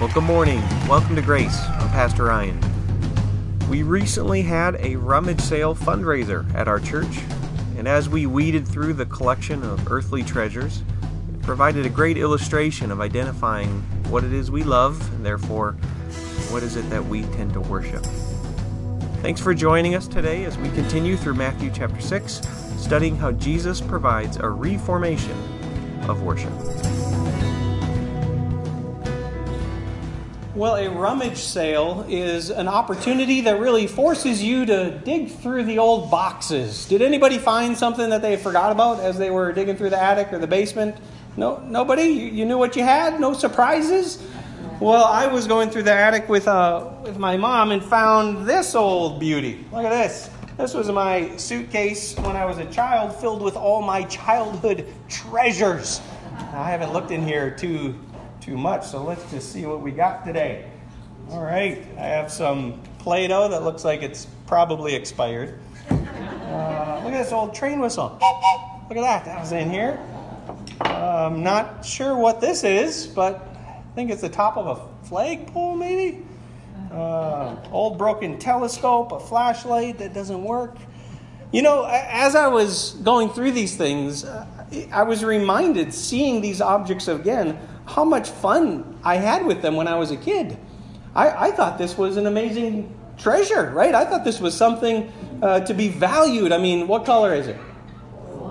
Well, good morning. Welcome to Grace. I'm Pastor Ryan. We recently had a rummage sale fundraiser at our church, and as we weeded through the collection of earthly treasures, it provided a great illustration of identifying what it is we love, and therefore, what is it that we tend to worship. Thanks for joining us today as we continue through Matthew chapter 6, studying how Jesus provides a reformation of worship. Well, a rummage sale is an opportunity that really forces you to dig through the old boxes. Did anybody find something that they forgot about as they were digging through the attic or the basement? No, nobody. You, you knew what you had. No surprises. Well, I was going through the attic with uh, with my mom and found this old beauty. Look at this. This was my suitcase when I was a child, filled with all my childhood treasures. I haven't looked in here too too much. So let's just see what we got today. All right, I have some Play Doh that looks like it's probably expired. Uh, look at this old train whistle. Look at that, that was in here. I'm um, not sure what this is, but I think it's the top of a flagpole, maybe? Uh, old broken telescope, a flashlight that doesn't work. You know, as I was going through these things, uh, I was reminded, seeing these objects again, how much fun I had with them when I was a kid. I, I thought this was an amazing treasure, right? I thought this was something uh, to be valued. I mean, what color is it?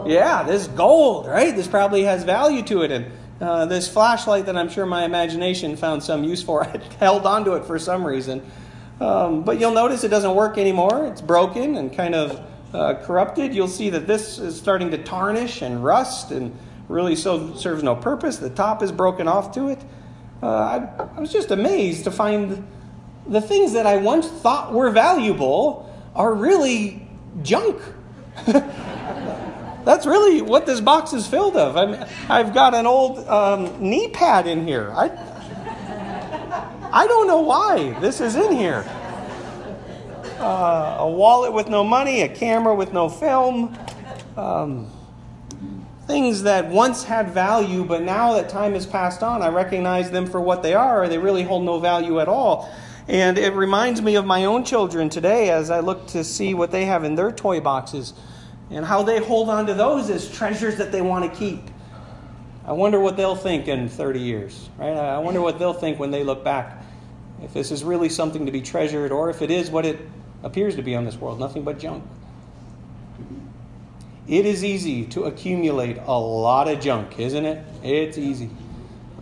Yeah, this gold, right? This probably has value to it. And uh, this flashlight that I'm sure my imagination found some use for, I held onto it for some reason. Um, but you'll notice it doesn't work anymore. It's broken and kind of uh, corrupted. You'll see that this is starting to tarnish and rust and really so serves no purpose. The top is broken off to it. Uh, I, I was just amazed to find the things that I once thought were valuable are really junk. That's really what this box is filled of. I I've got an old um, knee pad in here. I, I don't know why this is in here. Uh, a wallet with no money, a camera with no film. Um, things that once had value, but now that time has passed on, I recognize them for what they are, or they really hold no value at all. And it reminds me of my own children today as I look to see what they have in their toy boxes and how they hold on to those as treasures that they want to keep. I wonder what they'll think in 30 years, right? I wonder what they'll think when they look back. If this is really something to be treasured, or if it is what it appears to be on this world nothing but junk. It is easy to accumulate a lot of junk, isn't it? It's easy.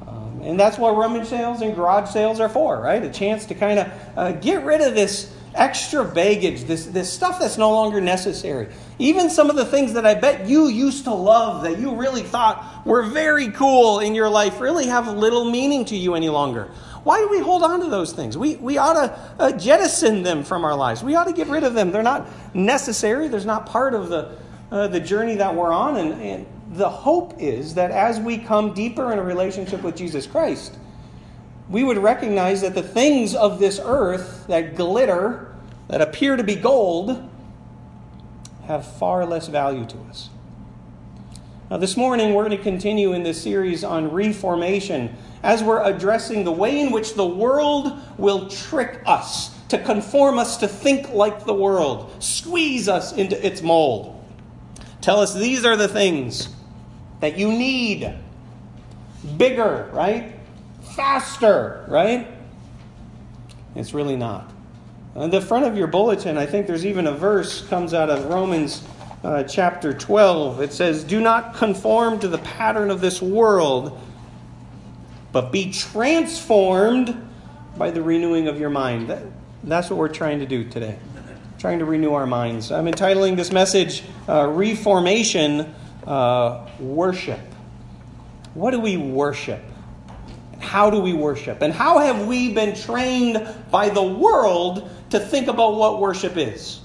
Um, and that's what rummage sales and garage sales are for, right? A chance to kind of uh, get rid of this extra baggage, this, this stuff that's no longer necessary. Even some of the things that I bet you used to love, that you really thought were very cool in your life, really have little meaning to you any longer. Why do we hold on to those things? We, we ought to uh, jettison them from our lives. We ought to get rid of them. They're not necessary, They're not part of the, uh, the journey that we're on. And, and the hope is that as we come deeper in a relationship with Jesus Christ, we would recognize that the things of this earth that glitter, that appear to be gold, have far less value to us. Now, this morning, we're going to continue in this series on reformation as we're addressing the way in which the world will trick us, to conform us to think like the world, squeeze us into its mold tell us these are the things that you need. Bigger, right? Faster, right? It's really not. On the front of your bulletin, I think there's even a verse comes out of Romans uh, chapter 12. It says, "Do not conform to the pattern of this world, but be transformed by the renewing of your mind." That, that's what we're trying to do today trying to renew our minds. I'm entitling this message uh, Reformation uh, Worship. What do we worship? How do we worship? And how have we been trained by the world to think about what worship is?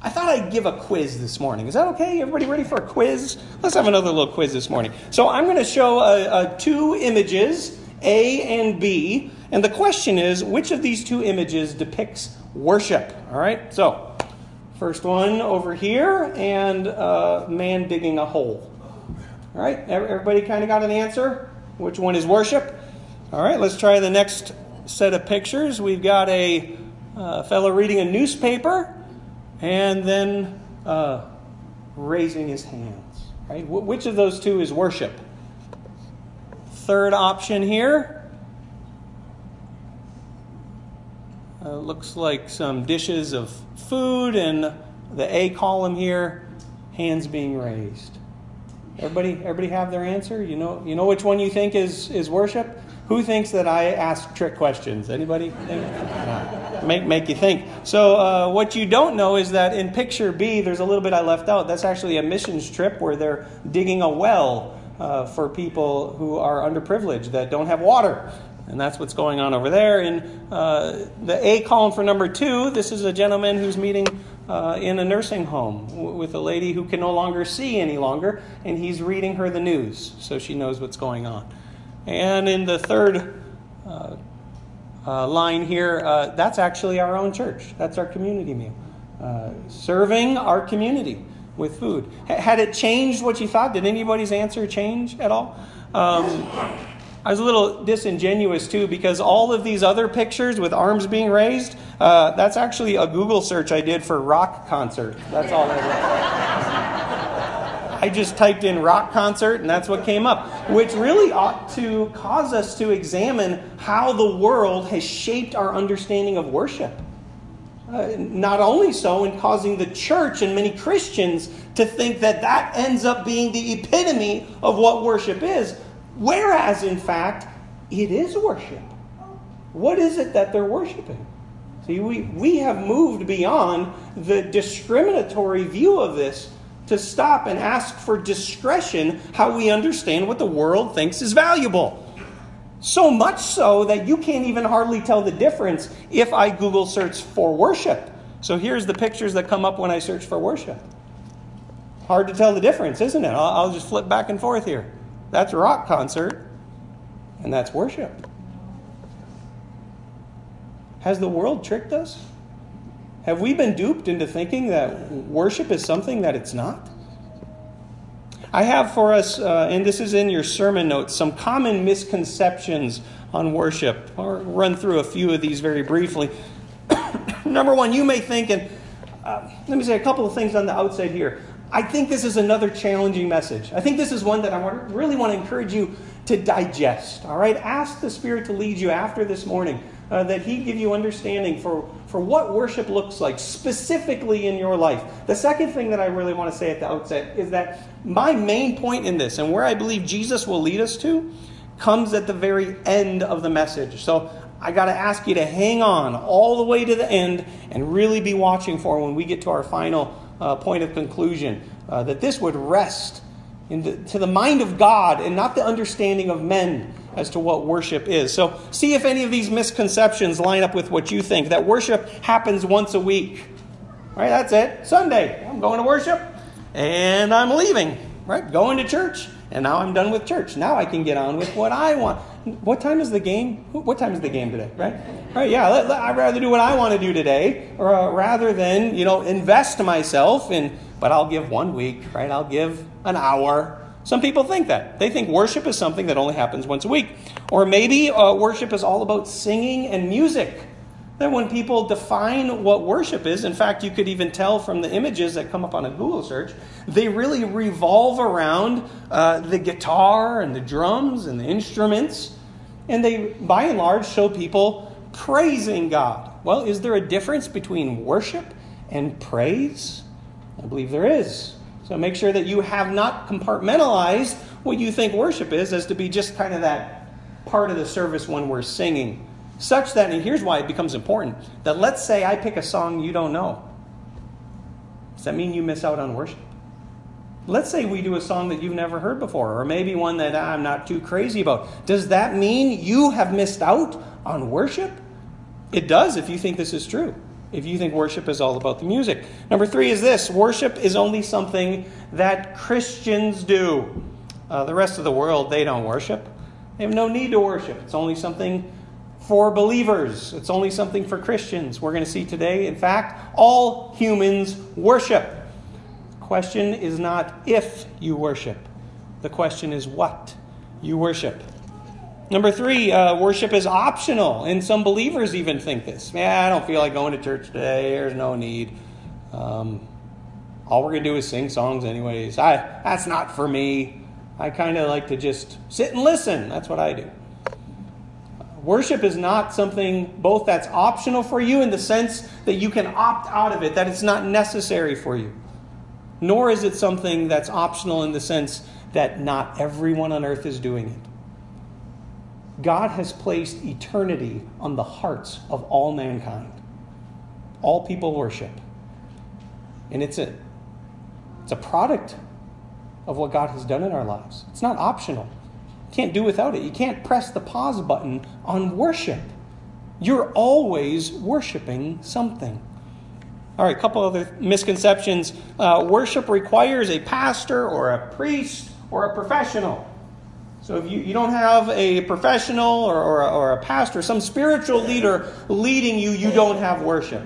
I thought I'd give a quiz this morning. Is that okay? Everybody ready for a quiz? Let's have another little quiz this morning. So I'm going to show uh, uh two images, A and B, and the question is which of these two images depicts worship? All right, so First one over here, and a man digging a hole. All right, everybody kind of got an answer? Which one is worship? All right, let's try the next set of pictures. We've got a uh, fellow reading a newspaper and then uh, raising his hands. Right? Wh- which of those two is worship? Third option here uh, looks like some dishes of food, and the A column here, hands being raised. Everybody, everybody have their answer. You know, you know which one you think is is worship. Who thinks that I ask trick questions? Anybody? make make you think. So uh, what you don't know is that in picture B, there's a little bit I left out. That's actually a missions trip where they're digging a well uh, for people who are underprivileged that don't have water. And that's what's going on over there. In uh, the A column for number two, this is a gentleman who's meeting uh, in a nursing home w- with a lady who can no longer see any longer, and he's reading her the news so she knows what's going on. And in the third uh, uh, line here, uh, that's actually our own church. That's our community meal. Uh, serving our community with food. H- had it changed what you thought? Did anybody's answer change at all? Um, I was a little disingenuous too because all of these other pictures with arms being raised, uh, that's actually a Google search I did for rock concert. That's all that is. I just typed in rock concert and that's what came up, which really ought to cause us to examine how the world has shaped our understanding of worship. Uh, not only so in causing the church and many Christians to think that that ends up being the epitome of what worship is, whereas in fact it is worship. What is it that they're worshiping? See, we, we have moved beyond the discriminatory view of this to stop and ask for discretion how we understand what the world thinks is valuable. So much so that you can't even hardly tell the difference if I Google search for worship. So here's the pictures that come up when I search for worship. Hard to tell the difference, isn't it? I'll, I'll just flip back and forth here. That's a rock concert, and that's worship. Has the world tricked us? Have we been duped into thinking that worship is something that it's not? I have for us, uh, and this is in your sermon notes, some common misconceptions on worship. I'll run through a few of these very briefly. Number one, you may think, and uh, let me say a couple of things on the outside here. I think this is another challenging message. I think this is one that I really want to encourage you to digest. All right? Ask the Spirit to lead you after this morning uh, that He give you understanding for, for what worship looks like specifically in your life. The second thing that I really want to say at the outset is that my main point in this and where I believe Jesus will lead us to comes at the very end of the message. So I got to ask you to hang on all the way to the end and really be watching for when we get to our final uh, point of conclusion uh, that this would rest into, to the mind of God and not the understanding of men as to what worship is. So, see if any of these misconceptions line up with what you think. That worship happens once a week. Right? That's it. Sunday. I'm going to worship and I'm leaving. Right? Going to church. And now I'm done with church. Now I can get on with what I want. What time is the game? What time is the game today? Right? Right? Yeah. Let, let, I'd rather do what I want to do today, or uh, rather than you know invest myself in. But I'll give one week. Right? I'll give an hour. Some people think that. They think worship is something that only happens once a week. Or maybe uh, worship is all about singing and music. That when people define what worship is, in fact, you could even tell from the images that come up on a Google search, they really revolve around uh, the guitar and the drums and the instruments. And they, by and large, show people praising God. Well, is there a difference between worship and praise? I believe there is. So make sure that you have not compartmentalized what you think worship is as to be just kind of that part of the service when we're singing. Such that, and here's why it becomes important that let's say I pick a song you don't know. Does that mean you miss out on worship? Let's say we do a song that you've never heard before, or maybe one that I'm not too crazy about. Does that mean you have missed out on worship? It does if you think this is true if you think worship is all about the music. Number three is this worship is only something that Christians do. Uh, the rest of the world, they don't worship. They have no need to worship. It's only something for believers, it's only something for Christians. We're going to see today, in fact, all humans worship. Question is not if you worship, the question is what you worship. Number three, uh, worship is optional, and some believers even think this. Yeah, I don't feel like going to church today. There's no need. Um, all we're gonna do is sing songs, anyways. I that's not for me. I kind of like to just sit and listen. That's what I do. Worship is not something both that's optional for you in the sense that you can opt out of it, that it's not necessary for you, nor is it something that's optional in the sense that not everyone on earth is doing it. God has placed eternity on the hearts of all mankind. All people worship. And it's a, it's a product of what God has done in our lives. It's not optional You can't do without it. You can't press the pause button on worship. You're always worshiping something. All right, a couple other misconceptions. Uh, worship requires a pastor or a priest or a professional. So if you, you don't have a professional or, or, or a pastor, some spiritual leader leading you, you don't have worship.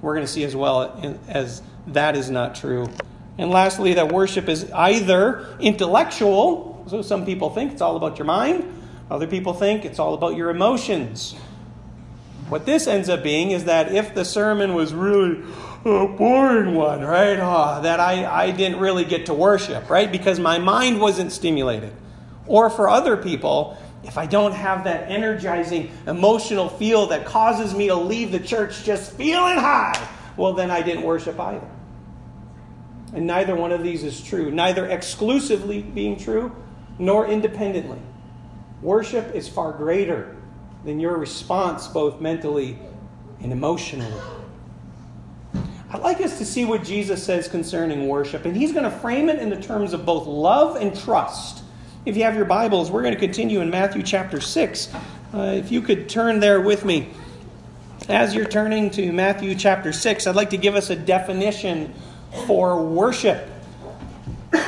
We're going to see as well as that is not true. And lastly, that worship is either intellectual, so some people think it's all about your mind, other people think it's all about your emotions. What this ends up being is that if the sermon was really a boring one, right? Oh, that I, I didn't really get to worship, right? Because my mind wasn't stimulated. Or for other people, if I don't have that energizing emotional feel that causes me to leave the church just feeling high, well, then I didn't worship either. And neither one of these is true. Neither exclusively being true, nor independently. Worship is far greater than your response, both mentally and emotionally. I'd like us to see what Jesus says concerning worship, and he's going to frame it in the terms of both love and trust. If you have your Bibles, we're going to continue in Matthew chapter 6. Uh, if you could turn there with me. As you're turning to Matthew chapter 6, I'd like to give us a definition for worship.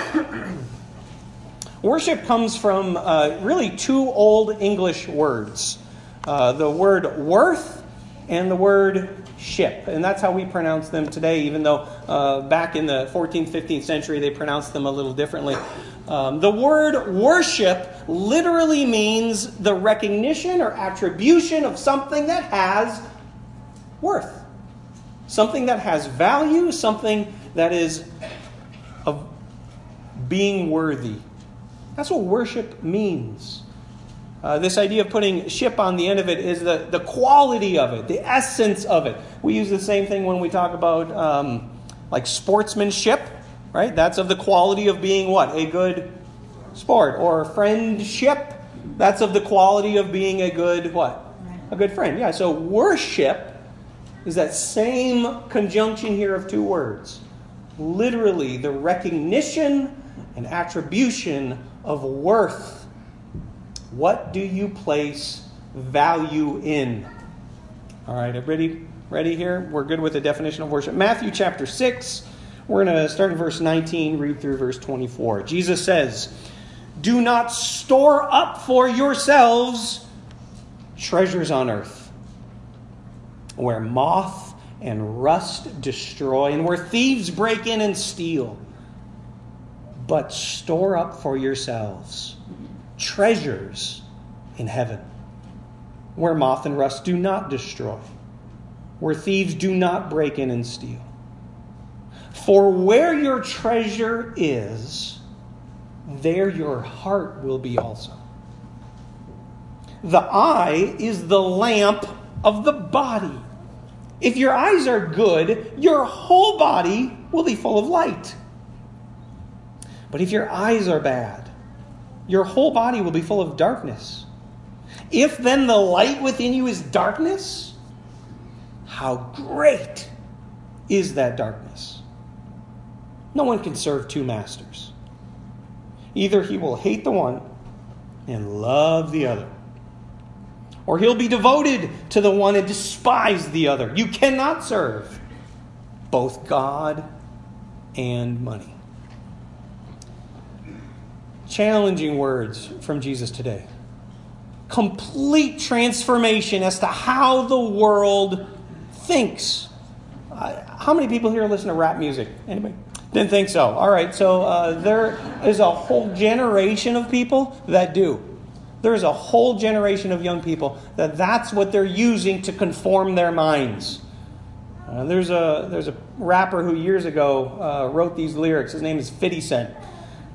Worship comes from uh, really two old English words uh, the word worth and the word ship. And that's how we pronounce them today, even though uh, back in the 14th, 15th century they pronounced them a little differently. Um, the word worship literally means the recognition or attribution of something that has worth, something that has value, something that is of being worthy that's what worship means. Uh, this idea of putting ship on the end of it is the, the quality of it, the essence of it. We use the same thing when we talk about um, like sportsmanship, right? That's of the quality of being what? A good sport. Or friendship, that's of the quality of being a good what? A good friend. Yeah, so worship is that same conjunction here of two words. Literally, the recognition and attribution of worth. What do you place value in? All right, everybody ready here? We're good with the definition of worship. Matthew chapter 6, we're going to start in verse 19, read through verse 24. Jesus says, Do not store up for yourselves treasures on earth, where moth and rust destroy, and where thieves break in and steal but store up for yourselves treasures in heaven, where moth and rust do not destroy, where thieves do not break in and steal. For where your treasure is, there your heart will be also. The eye is the lamp of the body. If your eyes are good, your whole body will be full of light. But if your eyes are bad, your whole body will be full of darkness. If then the light within you is darkness, how great is that darkness? No one can serve two masters. Either he will hate the one and love the other, or he'll be devoted to the one and despise the other. You cannot serve both God and money challenging words from Jesus today. Complete transformation as to how the world thinks. Uh, how many people here listen to rap music? Anybody? Didn't think so. All right, so uh, there is a whole generation of people that do. There's a whole generation of young people that that's what they're using to conform their minds. Uh, there's, a, there's a rapper who years ago uh, wrote these lyrics. His name is 50 Cent.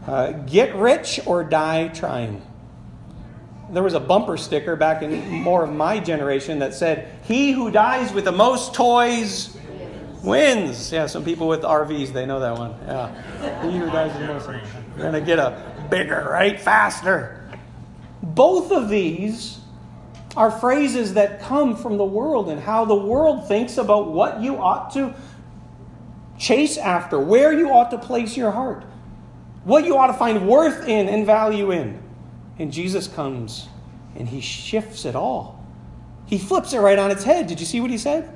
Uh, Get rich or die trying. There was a bumper sticker back in more of my generation that said, He who dies with the most toys wins. Yeah, some people with RVs, they know that one. Yeah. He who dies with the most. You're going to get a bigger, right? Faster. Both of these are phrases that come from the world and how the world thinks about what you ought to chase after, where you ought to place your heart, what you ought to find worth in and value in. And Jesus comes and he shifts it all. He flips it right on its head. Did you see what he said?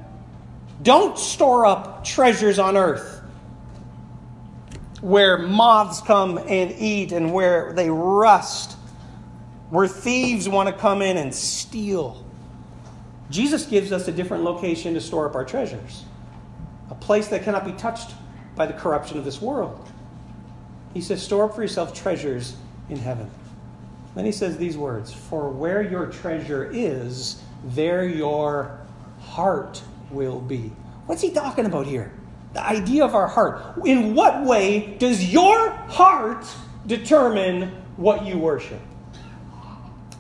Don't store up treasures on earth where moths come and eat and where they rust, where thieves want to come in and steal. Jesus gives us a different location to store up our treasures, a place that cannot be touched by the corruption of this world. He says, Store up for yourself treasures in heaven. Then he says these words For where your treasure is, there your heart will be. What's he talking about here? The idea of our heart. In what way does your heart determine what you worship?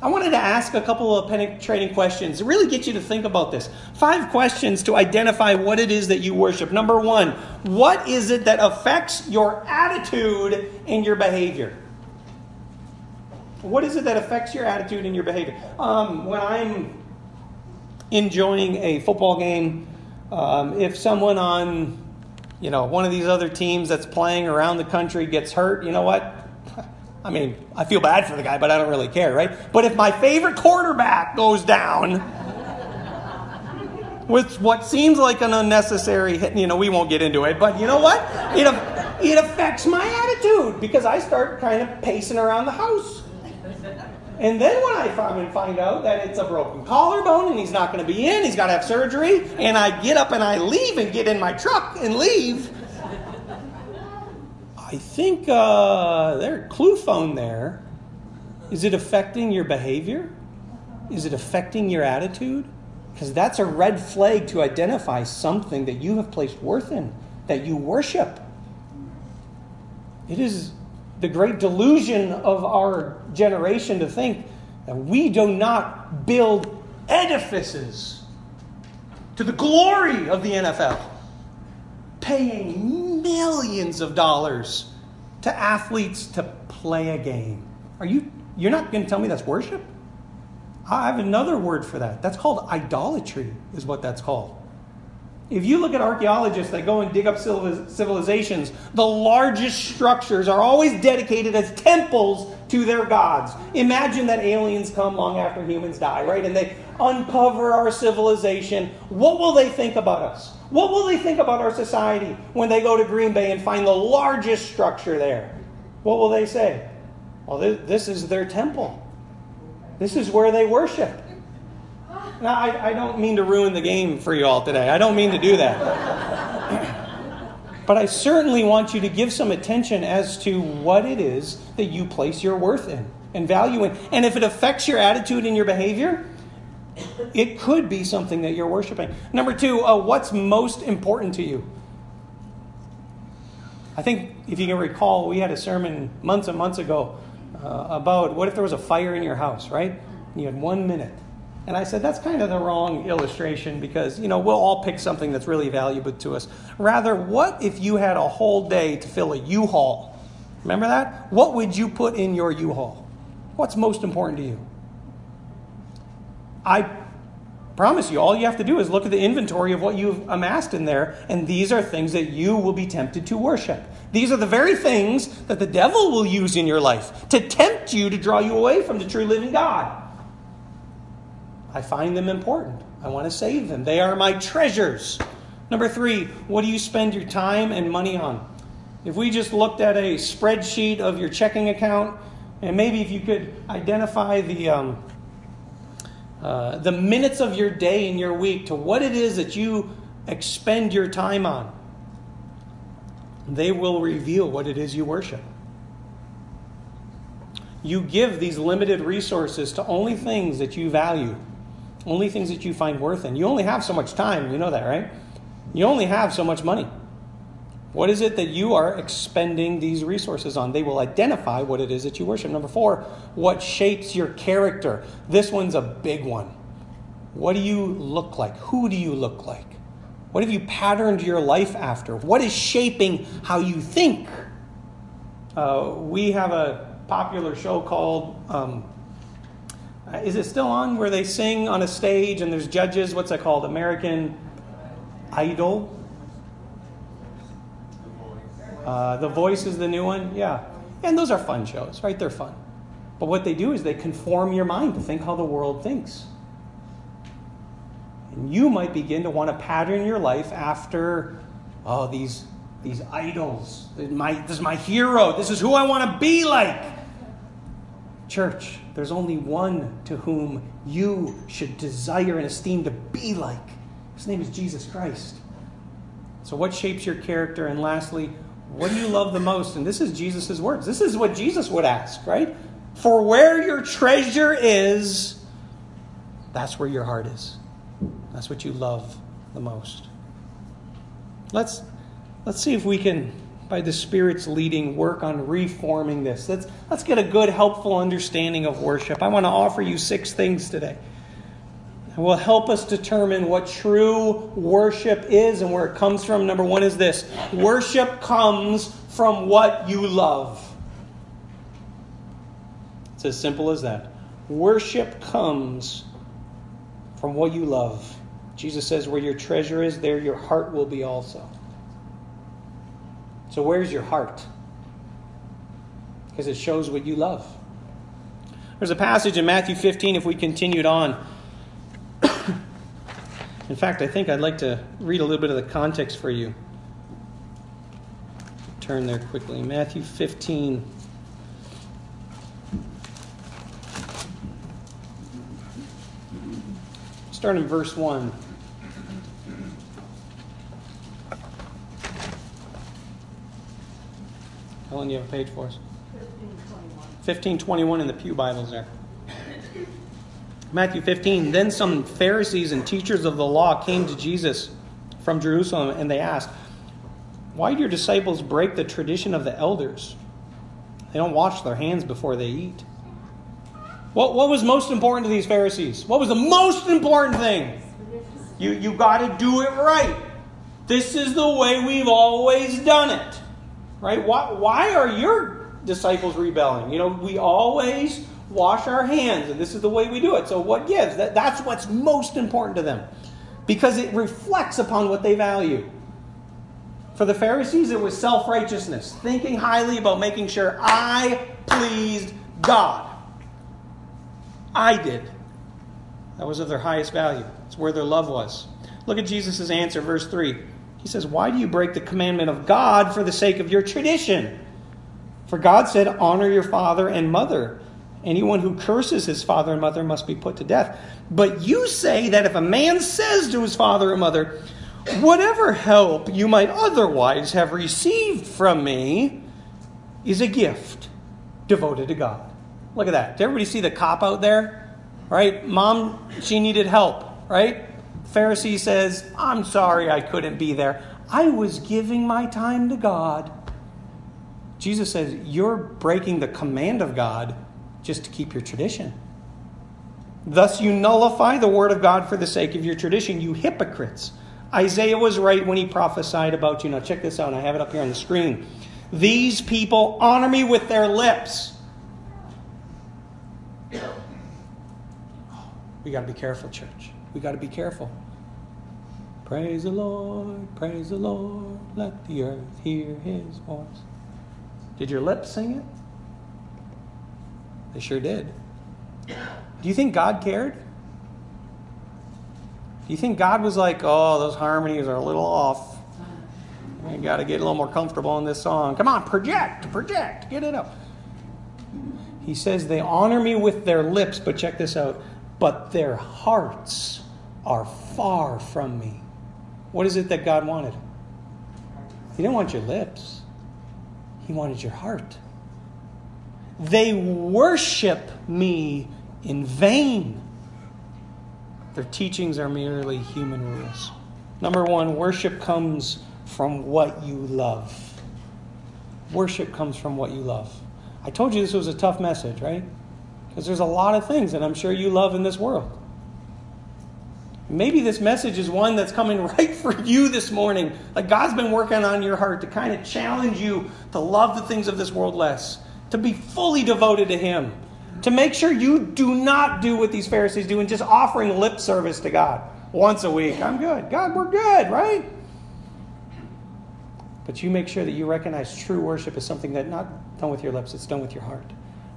I wanted to ask a couple of penetrating questions to really get you to think about this. Five questions to identify what it is that you worship. Number one, what is it that affects your attitude and your behavior? What is it that affects your attitude and your behavior? Um, when I'm enjoying a football game, um, if someone on, you know, one of these other teams that's playing around the country gets hurt, you know what? I mean, I feel bad for the guy, but I don't really care, right? But if my favorite quarterback goes down with what seems like an unnecessary hit, you know, we won't get into it, but you know what? It, it affects my attitude because I start kind of pacing around the house. And then when I finally find out that it's a broken collarbone and he's not going to be in, he's got to have surgery, and I get up and I leave and get in my truck and leave, I think uh, there's a clue phone there. Is it affecting your behavior? Is it affecting your attitude? Because that's a red flag to identify something that you have placed worth in, that you worship. It is the great delusion of our generation to think that we do not build edifices to the glory of the NFL, paying millions of dollars to athletes to play a game. Are you you're not going to tell me that's worship? I have another word for that. That's called idolatry is what that's called. If you look at archaeologists that go and dig up civilizations, the largest structures are always dedicated as temples to their gods. Imagine that aliens come long after humans die, right? And they uncover our civilization. What will they think about us? What will they think about our society when they go to Green Bay and find the largest structure there? What will they say? Well, this is their temple. This is where they worship. Now, I, I don't mean to ruin the game for you all today. I don't mean to do that. but I certainly want you to give some attention as to what it is that you place your worth in and value in. And if it affects your attitude and your behavior, it could be something that you're worshiping. Number two, uh, what's most important to you? I think if you can recall, we had a sermon months and months ago uh, about what if there was a fire in your house, right? You had one minute. And I said, that's kind of the wrong illustration because, you know, we'll all pick something that's really valuable to us. Rather, what if you had a whole day to fill a U Haul? Remember that? What would you put in your U Haul? What's most important to you? I promise you, all you have to do is look at the inventory of what you've amassed in there, and these are things that you will be tempted to worship. These are the very things that the devil will use in your life to tempt you to draw you away from the true living God. I find them important. I want to save them. They are my treasures. Number three, what do you spend your time and money on? If we just looked at a spreadsheet of your checking account, and maybe if you could identify the um, uh, the minutes of your day and your week to what it is that you expend your time on, they will reveal what it is you worship. you give these limited resources to only things that you value, only things that you find worth in. You only have so much time. You know that, right? You only have so much money. What is it that you are expending these resources on? They will identify what it is that you worship. Number four, what shapes your character? This one's a big one. What do you look like? Who do you look like? What have you patterned your life after? What is shaping how you think? Uh, we have a popular show called, um, is it still on, where they sing on a stage and there's judges? What's that called? American Idol? Uh, the Voice is the new one, yeah. And those are fun shows, right? They're fun. But what they do is they conform your mind to think how the world thinks. And you might begin to want to pattern your life after, oh, these, these idols. My, this is my hero. This is who I want to be like. Church, there's only one to whom you should desire and esteem to be like. His name is Jesus Christ. So, what shapes your character? And lastly, what do you love the most? And this is Jesus' words. This is what Jesus would ask, right? For where your treasure is, that's where your heart is. That's what you love the most. Let's, let's see if we can, by the Spirit's leading, work on reforming this. Let's, let's get a good, helpful understanding of worship. I want to offer you six things today will help us determine what true worship is and where it comes from. Number one is this worship comes from what you love. It's as simple as that. Worship comes from what you love. Jesus says, Where your treasure is, there your heart will be also. So, where's your heart? Because it shows what you love. There's a passage in Matthew 15, if we continued on in fact, I think I'd like to read a little bit of the context for you. Turn there quickly. Matthew 15. Start in verse 1. Helen, you have a page for us? 1521 in the Pew Bibles there. Matthew 15 Then some Pharisees and teachers of the law came to Jesus from Jerusalem and they asked, Why do your disciples break the tradition of the elders? They don't wash their hands before they eat. What, what was most important to these Pharisees? What was the most important thing? You, you got to do it right. This is the way we've always done it. Right? Why, why are your disciples rebelling? You know, we always wash our hands, and this is the way we do it. So, what gives? That, that's what's most important to them because it reflects upon what they value. For the Pharisees, it was self righteousness, thinking highly about making sure I pleased God. I did. That was of their highest value. It's where their love was. Look at Jesus' answer, verse 3. He says, Why do you break the commandment of God for the sake of your tradition? For God said, Honor your father and mother Anyone who curses his father and mother must be put to death. But you say that if a man says to his father or mother, Whatever help you might otherwise have received from me is a gift devoted to God. Look at that. Did everybody see the cop out there? Right? Mom, she needed help, right? Pharisee says, I'm sorry I couldn't be there. I was giving my time to God. Jesus says, You're breaking the command of God just to keep your tradition. Thus, you nullify the word of God for the sake of your tradition, you hypocrites. Isaiah was right when he prophesied about you. Now, check this out. I have it up here on the screen. These people honor me with their lips. We got to be careful, church. We got to be careful. Praise the Lord, praise the Lord, let the earth hear his voice. Did your lips sing it? They sure did. Do you think God cared? Do you think God was like, oh, those harmonies are a little off? You got to get a little more comfortable in this song. Come on, project, project, get it up. He says, they honor me with their lips, but check this out, but their hearts are far from me. What is it that God wanted? He didn't want your lips, He wanted your heart. They worship me in vain. Their teachings are merely human rules. Number one, worship comes from what you love. Worship comes from what you love. I told you this was a tough message, right? Because there's a lot of things that I'm sure you love in this world. Maybe this message is one that's coming right for you this morning. Like God's been working on your heart to kind of challenge you to love the things of this world less, to be fully devoted to Him, to make sure you do not do what these Pharisees do and just offering lip service to God once a week. I'm good. God, we're good, right? But you make sure that you recognize true worship is something that not done with your lips, it's done with your heart.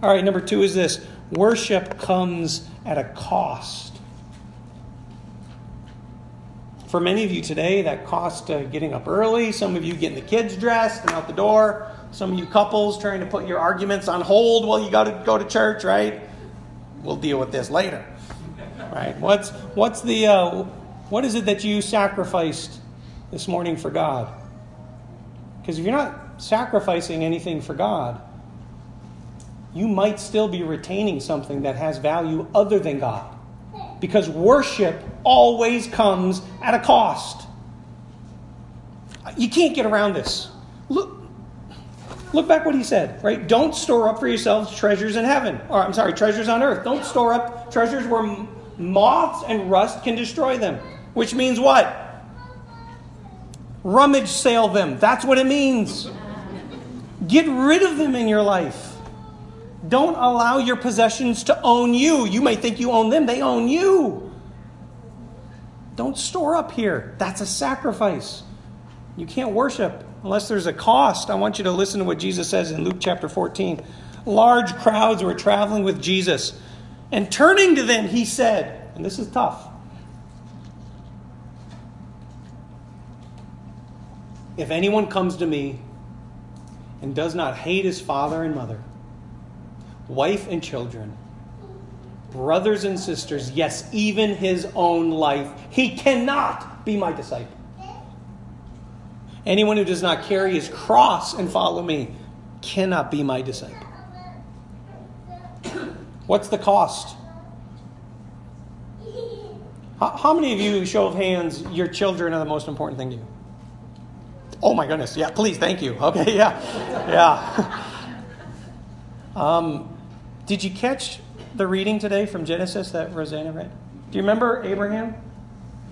All right, number two is this worship comes at a cost. For many of you today, that cost uh, getting up early, some of you getting the kids dressed and out the door, some of you couples trying to put your arguments on hold while you got to go to church, right? We'll deal with this later. Right? What's what's the uh, what is it that you sacrificed this morning for God? Because if you're not sacrificing anything for God, you might still be retaining something that has value other than God. Because worship always comes at a cost. You can't get around this. Look, look back what he said, right? Don't store up for yourselves treasures in heaven. Or, I'm sorry, treasures on earth. Don't store up treasures where moths and rust can destroy them. Which means what? Rummage sale them. That's what it means. Get rid of them in your life. Don't allow your possessions to own you. You may think you own them, they own you. Don't store up here. That's a sacrifice. You can't worship unless there's a cost. I want you to listen to what Jesus says in Luke chapter 14. Large crowds were traveling with Jesus. And turning to them, he said, and this is tough. If anyone comes to me and does not hate his father and mother, wife and children, brothers and sisters, yes, even his own life, he cannot be my disciple. Anyone who does not carry his cross and follow me cannot be my disciple. What's the cost? How, many of you, show of hands, your children are the most important thing to you? Oh my goodness, yeah, please, thank you. Okay, yeah, yeah. Um, did you catch the reading today from Genesis that Rosanna read? Do you remember Abraham?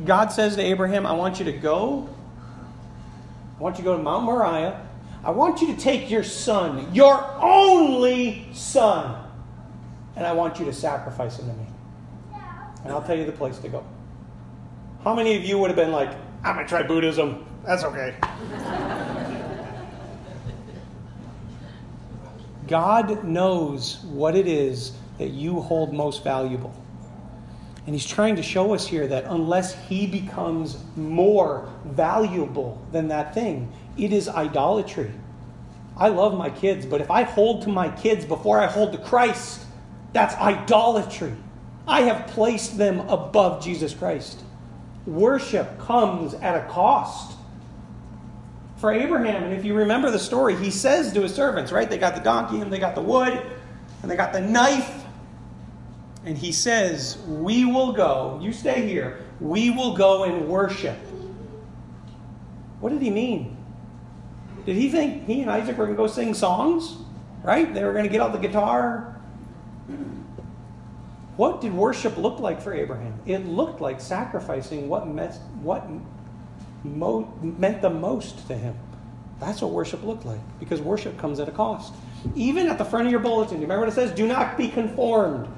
God says to Abraham, I want you to go. I want you to go to Mount Moriah. I want you to take your son, your only son, and I want you to sacrifice him to me. And I'll tell you the place to go. How many of you would have been like, I'm going to try Buddhism? That's okay. God knows what it is that you hold most valuable. And he's trying to show us here that unless he becomes more valuable than that thing, it is idolatry. I love my kids, but if I hold to my kids before I hold to Christ, that's idolatry. I have placed them above Jesus Christ. Worship comes at a cost for Abraham. And if you remember the story, he says to his servants, right? They got the donkey and they got the wood and they got the knife. And he says, We will go. You stay here. We will go and worship. What did he mean? Did he think he and Isaac were going to go sing songs? Right? They were going to get out the guitar. What did worship look like for Abraham? It looked like sacrificing what, mes- what mo- meant the most to him. That's what worship looked like because worship comes at a cost. Even at the front of your bulletin, you remember what it says? Do not be conformed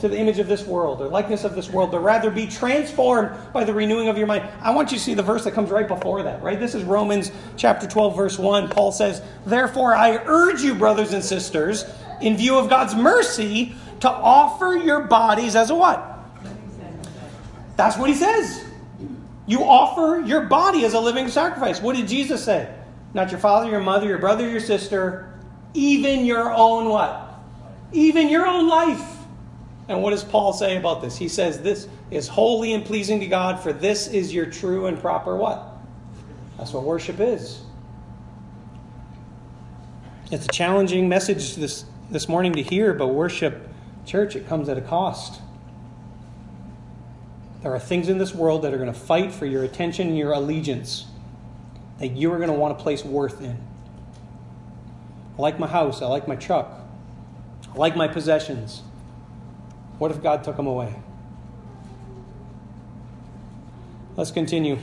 to the image of this world or likeness of this world, but rather be transformed by the renewing of your mind. I want you to see the verse that comes right before that, right? This is Romans chapter 12, verse 1. Paul says, Therefore, I urge you, brothers and sisters, in view of God's mercy, to offer your bodies as a what? That's what he says. You offer your body as a living sacrifice. What did Jesus say? Not your father, your mother, your brother, your sister, even your own what? Even your own life. And what does Paul say about this? He says this is holy and pleasing to God, for this is your true and proper what? That's what worship is. It's a challenging message this this morning to hear, but worship, church, it comes at a cost. There are things in this world that are going to fight for your attention and your allegiance that you are going to want to place worth in. I like my house. I like my truck. I like my possessions. What if God took them away? Let's continue.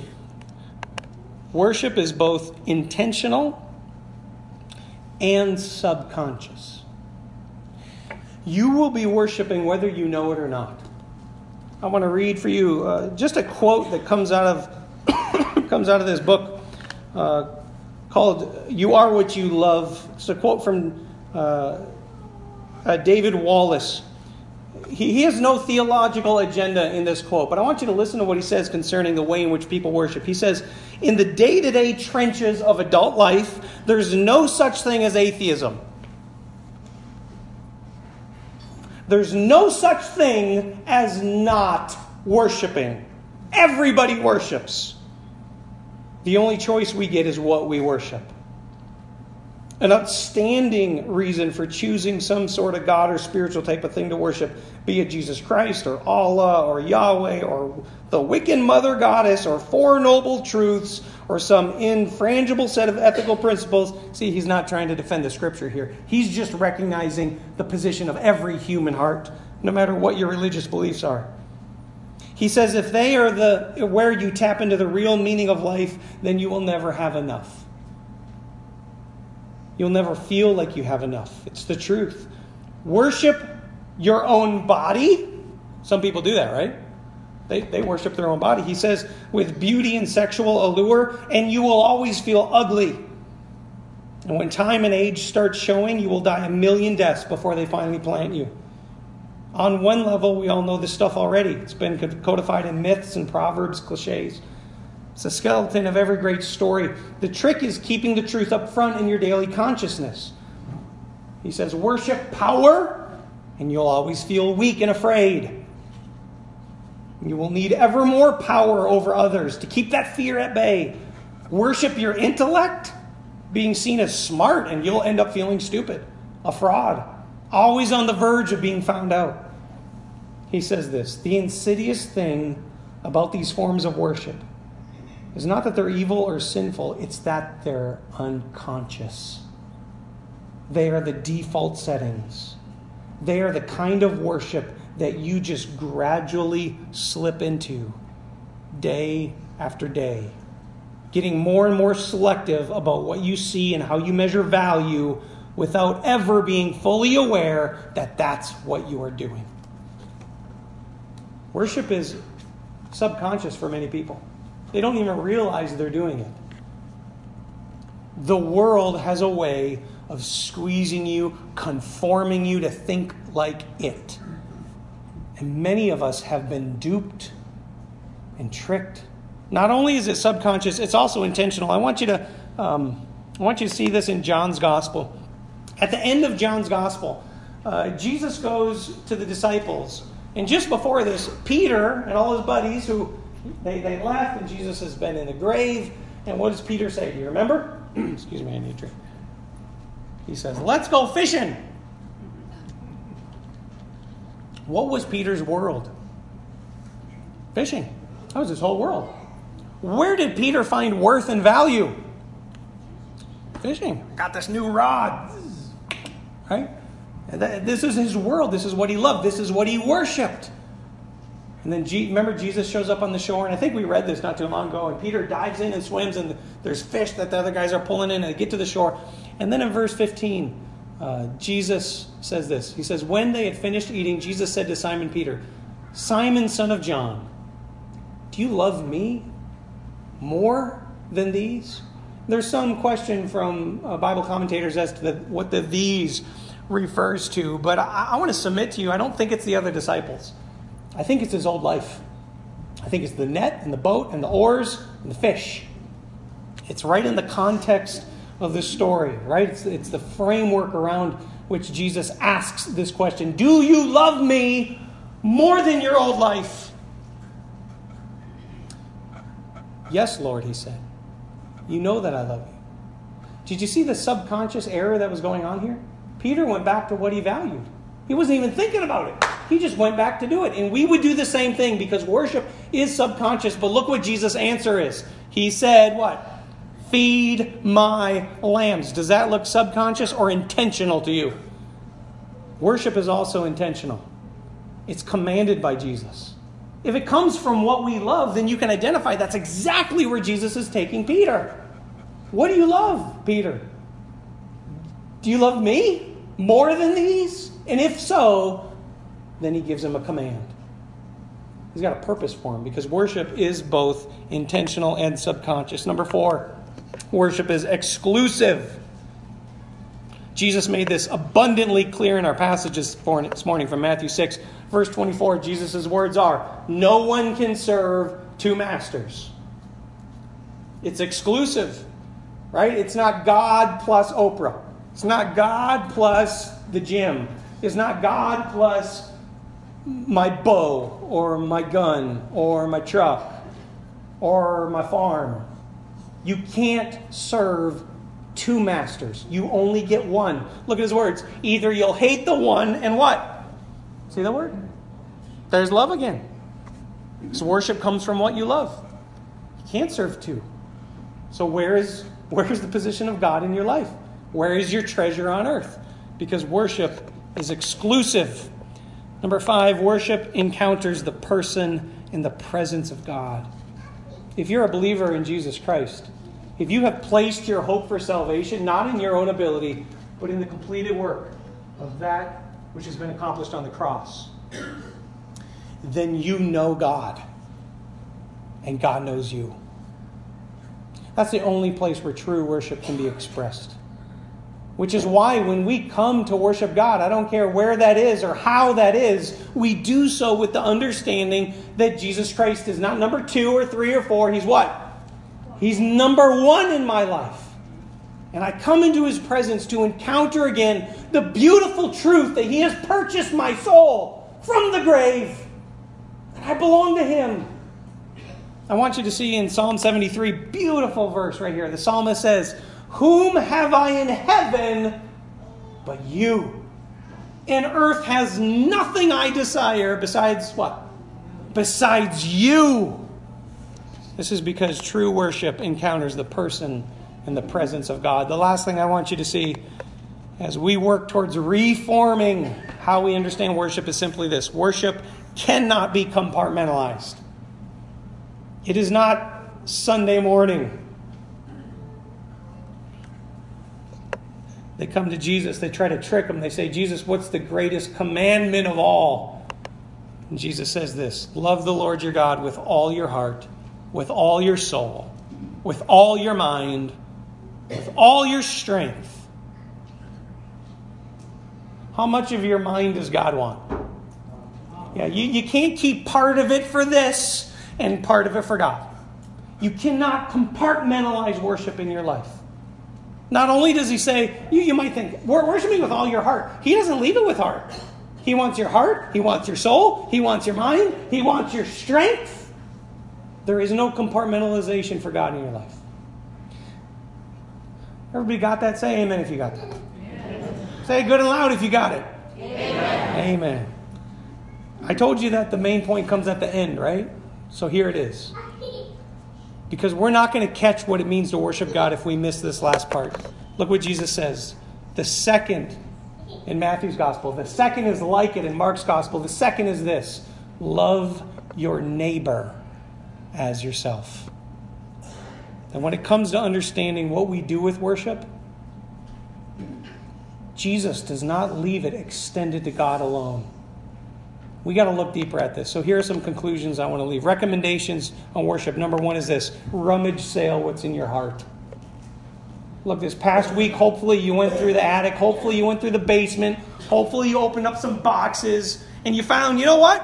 Worship is both intentional and subconscious. You will be worshiping whether you know it or not. I want to read for you uh, just a quote that comes out of comes out of this book uh, called "You Are What You Love." It's a quote from uh, uh David Wallace. He, he has no theological agenda in this quote, but I want you to listen to what he says concerning the way in which people worship. He says, In the day to day trenches of adult life, there's no such thing as atheism. There's no such thing as not worshiping. Everybody worships. The only choice we get is what we worship an outstanding reason for choosing some sort of God or spiritual type of thing to worship, be it Jesus Christ or Allah or Yahweh or the Wiccan mother goddess or four noble truths or some infrangible set of ethical principles. See, he's not trying to defend the scripture here. He's just recognizing the position of every human heart, no matter what your religious beliefs are. He says if they are the where you tap into the real meaning of life, then you will never have enough. You'll never feel like you have enough. It's the truth. Worship your own body. Some people do that, right? They, they worship their own body. He says, with beauty and sexual allure, and you will always feel ugly. And when time and age start showing, you will die a million deaths before they finally plant you. On one level, we all know this stuff already. It's been codified in myths and proverbs, cliches. It's a skeleton of every great story. The trick is keeping the truth up front in your daily consciousness. He says, Worship power, and you'll always feel weak and afraid. You will need ever more power over others to keep that fear at bay. Worship your intellect, being seen as smart, and you'll end up feeling stupid, a fraud, always on the verge of being found out. He says this the insidious thing about these forms of worship is not that they're evil or sinful, it's that they're unconscious. They are the default settings. They are the kind of worship that you just gradually slip into day after day, getting more and more selective about what you see and how you measure value without ever being fully aware that that's what you are doing. Worship is subconscious for many people. They don't even realize they're doing it. The world has a way of squeezing you, conforming you to think like it. And many of us have been duped and tricked. Not only is it subconscious, it's also intentional. I want you to, um, I want you to see this in John's gospel. At the end of John's gospel, uh, Jesus goes to the disciples. And just before this, Peter and all his buddies who they, they left, and Jesus has been in the grave. And what does Peter say? Do you remember? Excuse me, I need a drink. He says, Let's go fishing. What was Peter's world? Fishing. That was his whole world. Where did Peter find worth and value? Fishing. Got this new rod. Right? This is his world. This is what he loved. This is what he worshiped. And then, G- remember, Jesus shows up on the shore, and I think we read this not too long ago. And Peter dives in and swims, and there's fish that the other guys are pulling in, and they get to the shore. And then in verse 15, uh, Jesus says this He says, When they had finished eating, Jesus said to Simon Peter, Simon, son of John, do you love me more than these? There's some question from uh, Bible commentators as to the, what the these refers to, but I, I want to submit to you, I don't think it's the other disciples. I think it's his old life. I think it's the net and the boat and the oars and the fish. It's right in the context of this story, right? It's, it's the framework around which Jesus asks this question Do you love me more than your old life? Yes, Lord, he said. You know that I love you. Did you see the subconscious error that was going on here? Peter went back to what he valued. He wasn't even thinking about it. He just went back to do it. And we would do the same thing because worship is subconscious. But look what Jesus' answer is. He said, What? Feed my lambs. Does that look subconscious or intentional to you? Worship is also intentional, it's commanded by Jesus. If it comes from what we love, then you can identify that's exactly where Jesus is taking Peter. What do you love, Peter? Do you love me more than these? And if so, then he gives him a command. He's got a purpose for him because worship is both intentional and subconscious. Number four, worship is exclusive. Jesus made this abundantly clear in our passages this morning from Matthew 6, verse 24. Jesus' words are No one can serve two masters. It's exclusive, right? It's not God plus Oprah. It's not God plus the gym. It's not God plus my bow or my gun or my truck or my farm. You can't serve two masters. You only get one. Look at his words. Either you'll hate the one and what? See the word? There's love again. So worship comes from what you love. You can't serve two. So where is where is the position of God in your life? Where is your treasure on earth? Because worship is exclusive. Number five, worship encounters the person in the presence of God. If you're a believer in Jesus Christ, if you have placed your hope for salvation not in your own ability, but in the completed work of that which has been accomplished on the cross, then you know God, and God knows you. That's the only place where true worship can be expressed. Which is why when we come to worship God, I don't care where that is or how that is, we do so with the understanding that Jesus Christ is not number two or three or four. He's what? He's number one in my life. And I come into his presence to encounter again the beautiful truth that he has purchased my soul from the grave. And I belong to him. I want you to see in Psalm 73, beautiful verse right here. The psalmist says, Whom have I in heaven but you? And earth has nothing I desire besides what? Besides you. This is because true worship encounters the person and the presence of God. The last thing I want you to see as we work towards reforming how we understand worship is simply this worship cannot be compartmentalized. It is not Sunday morning. They come to Jesus, they try to trick him. They say, Jesus, what's the greatest commandment of all? And Jesus says this Love the Lord your God with all your heart, with all your soul, with all your mind, with all your strength. How much of your mind does God want? Yeah, you, you can't keep part of it for this and part of it for God. You cannot compartmentalize worship in your life. Not only does he say, you, you might think, worship me with all your heart. He doesn't leave it with heart. He wants your heart, he wants your soul, he wants your mind, he wants your strength. There is no compartmentalization for God in your life. Everybody got that? Say amen if you got that. Amen. Say good and loud if you got it. Amen. amen. I told you that the main point comes at the end, right? So here it is. Because we're not going to catch what it means to worship God if we miss this last part. Look what Jesus says. The second in Matthew's gospel, the second is like it in Mark's gospel. The second is this love your neighbor as yourself. And when it comes to understanding what we do with worship, Jesus does not leave it extended to God alone we got to look deeper at this. So here are some conclusions I want to leave. Recommendations on worship. Number one is this rummage sale what's in your heart. Look, this past week, hopefully you went through the attic, hopefully you went through the basement, hopefully you opened up some boxes and you found, you know what?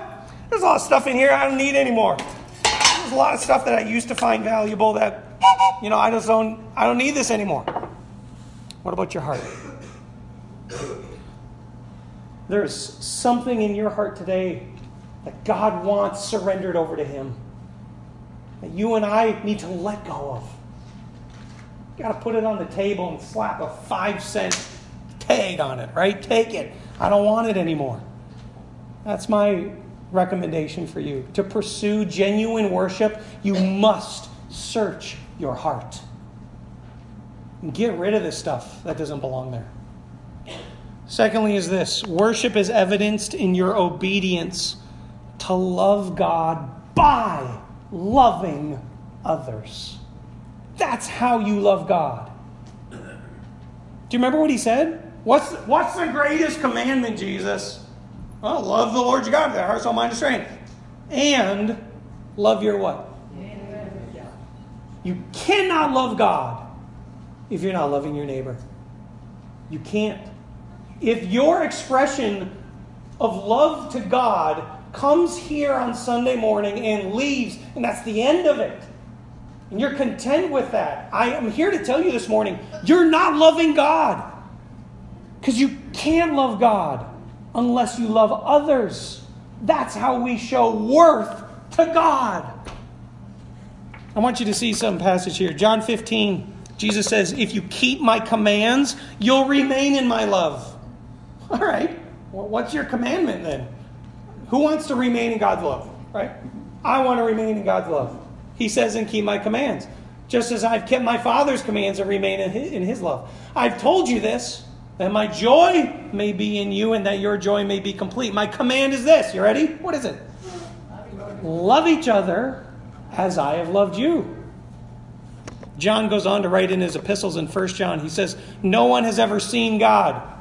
There's a lot of stuff in here I don't need anymore. There's a lot of stuff that I used to find valuable that, you know, I just don't, I don't need this anymore. What about your heart? There's something in your heart today that God wants surrendered over to Him that you and I need to let go of. You got to put it on the table and slap a five cent tag on it, right? Take it. I don't want it anymore. That's my recommendation for you. To pursue genuine worship, you must search your heart. And get rid of this stuff that doesn't belong there. Secondly, is this worship is evidenced in your obedience to love God by loving others. That's how you love God. Do you remember what he said? What's, what's the greatest commandment, Jesus? Well, love the Lord your God with their heart, soul, mind, and strength. And love your what? You cannot love God if you're not loving your neighbor. You can't. If your expression of love to God comes here on Sunday morning and leaves, and that's the end of it, and you're content with that, I am here to tell you this morning you're not loving God. Because you can't love God unless you love others. That's how we show worth to God. I want you to see some passage here. John 15, Jesus says, If you keep my commands, you'll remain in my love. All right. Well, what's your commandment then? Who wants to remain in God's love? Right? I want to remain in God's love. He says, and keep my commands. Just as I've kept my Father's commands and remain in his, in his love. I've told you this, that my joy may be in you and that your joy may be complete. My command is this. You ready? What is it? Love each other as I have loved you. John goes on to write in his epistles in 1 John, he says, No one has ever seen God.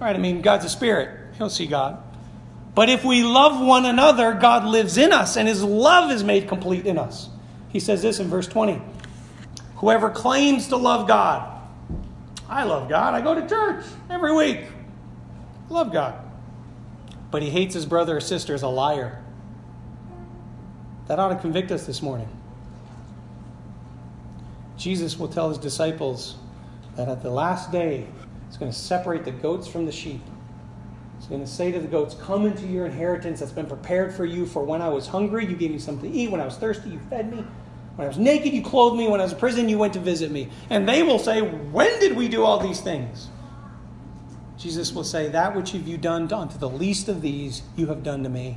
Right? I mean, God's a spirit. Don't see God. But if we love one another, God lives in us, and his love is made complete in us. He says this in verse 20 Whoever claims to love God, I love God. I go to church every week. I love God. But he hates his brother or sister as a liar. That ought to convict us this morning. Jesus will tell his disciples that at the last day, he's going to separate the goats from the sheep. He's going to say to the goats, Come into your inheritance that's been prepared for you. For when I was hungry, you gave me something to eat. When I was thirsty, you fed me. When I was naked, you clothed me. When I was in prison, you went to visit me. And they will say, When did we do all these things? Jesus will say, That which have you done unto the least of these, you have done to me.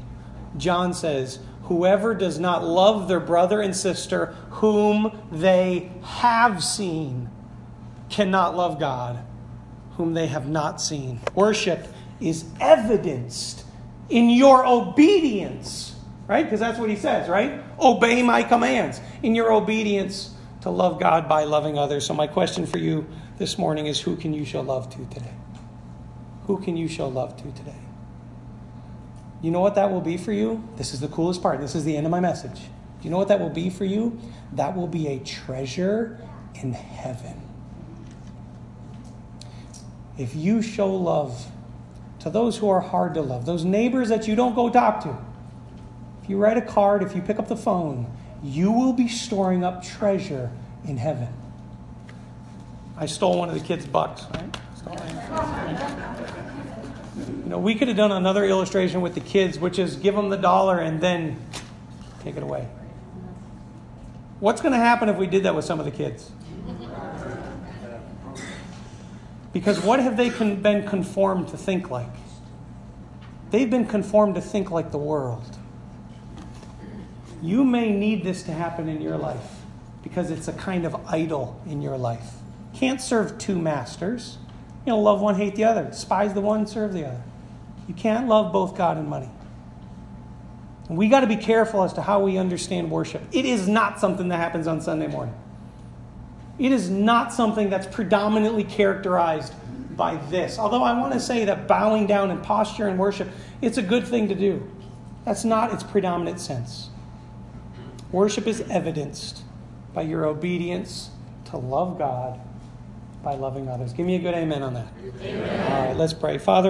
John says, Whoever does not love their brother and sister whom they have seen cannot love God whom they have not seen. Worship is evidenced in your obedience, right? Because that's what he says, right? Obey my commands. In your obedience to love God by loving others. So, my question for you this morning is who can you show love to today? Who can you show love to today? You know what that will be for you? This is the coolest part. This is the end of my message. Do you know what that will be for you? That will be a treasure in heaven. If you show love to those who are hard to love, those neighbors that you don't go talk to, if you write a card, if you pick up the phone, you will be storing up treasure in heaven. I stole one of the kids' bucks, right? You know, we could have done another illustration with the kids, which is give them the dollar and then take it away. What's going to happen if we did that with some of the kids? Because what have they con- been conformed to think like? They've been conformed to think like the world. You may need this to happen in your life because it's a kind of idol in your life. Can't serve two masters. You know, love one, hate the other. Despise the one, serve the other. You can't love both God and money. We got to be careful as to how we understand worship. It is not something that happens on Sunday morning. It is not something that's predominantly characterized by this. Although I want to say that bowing down and posture and worship, it's a good thing to do. That's not its predominant sense. Worship is evidenced by your obedience to love God by loving others. Give me a good amen on that. Amen. All right, let's pray. Father,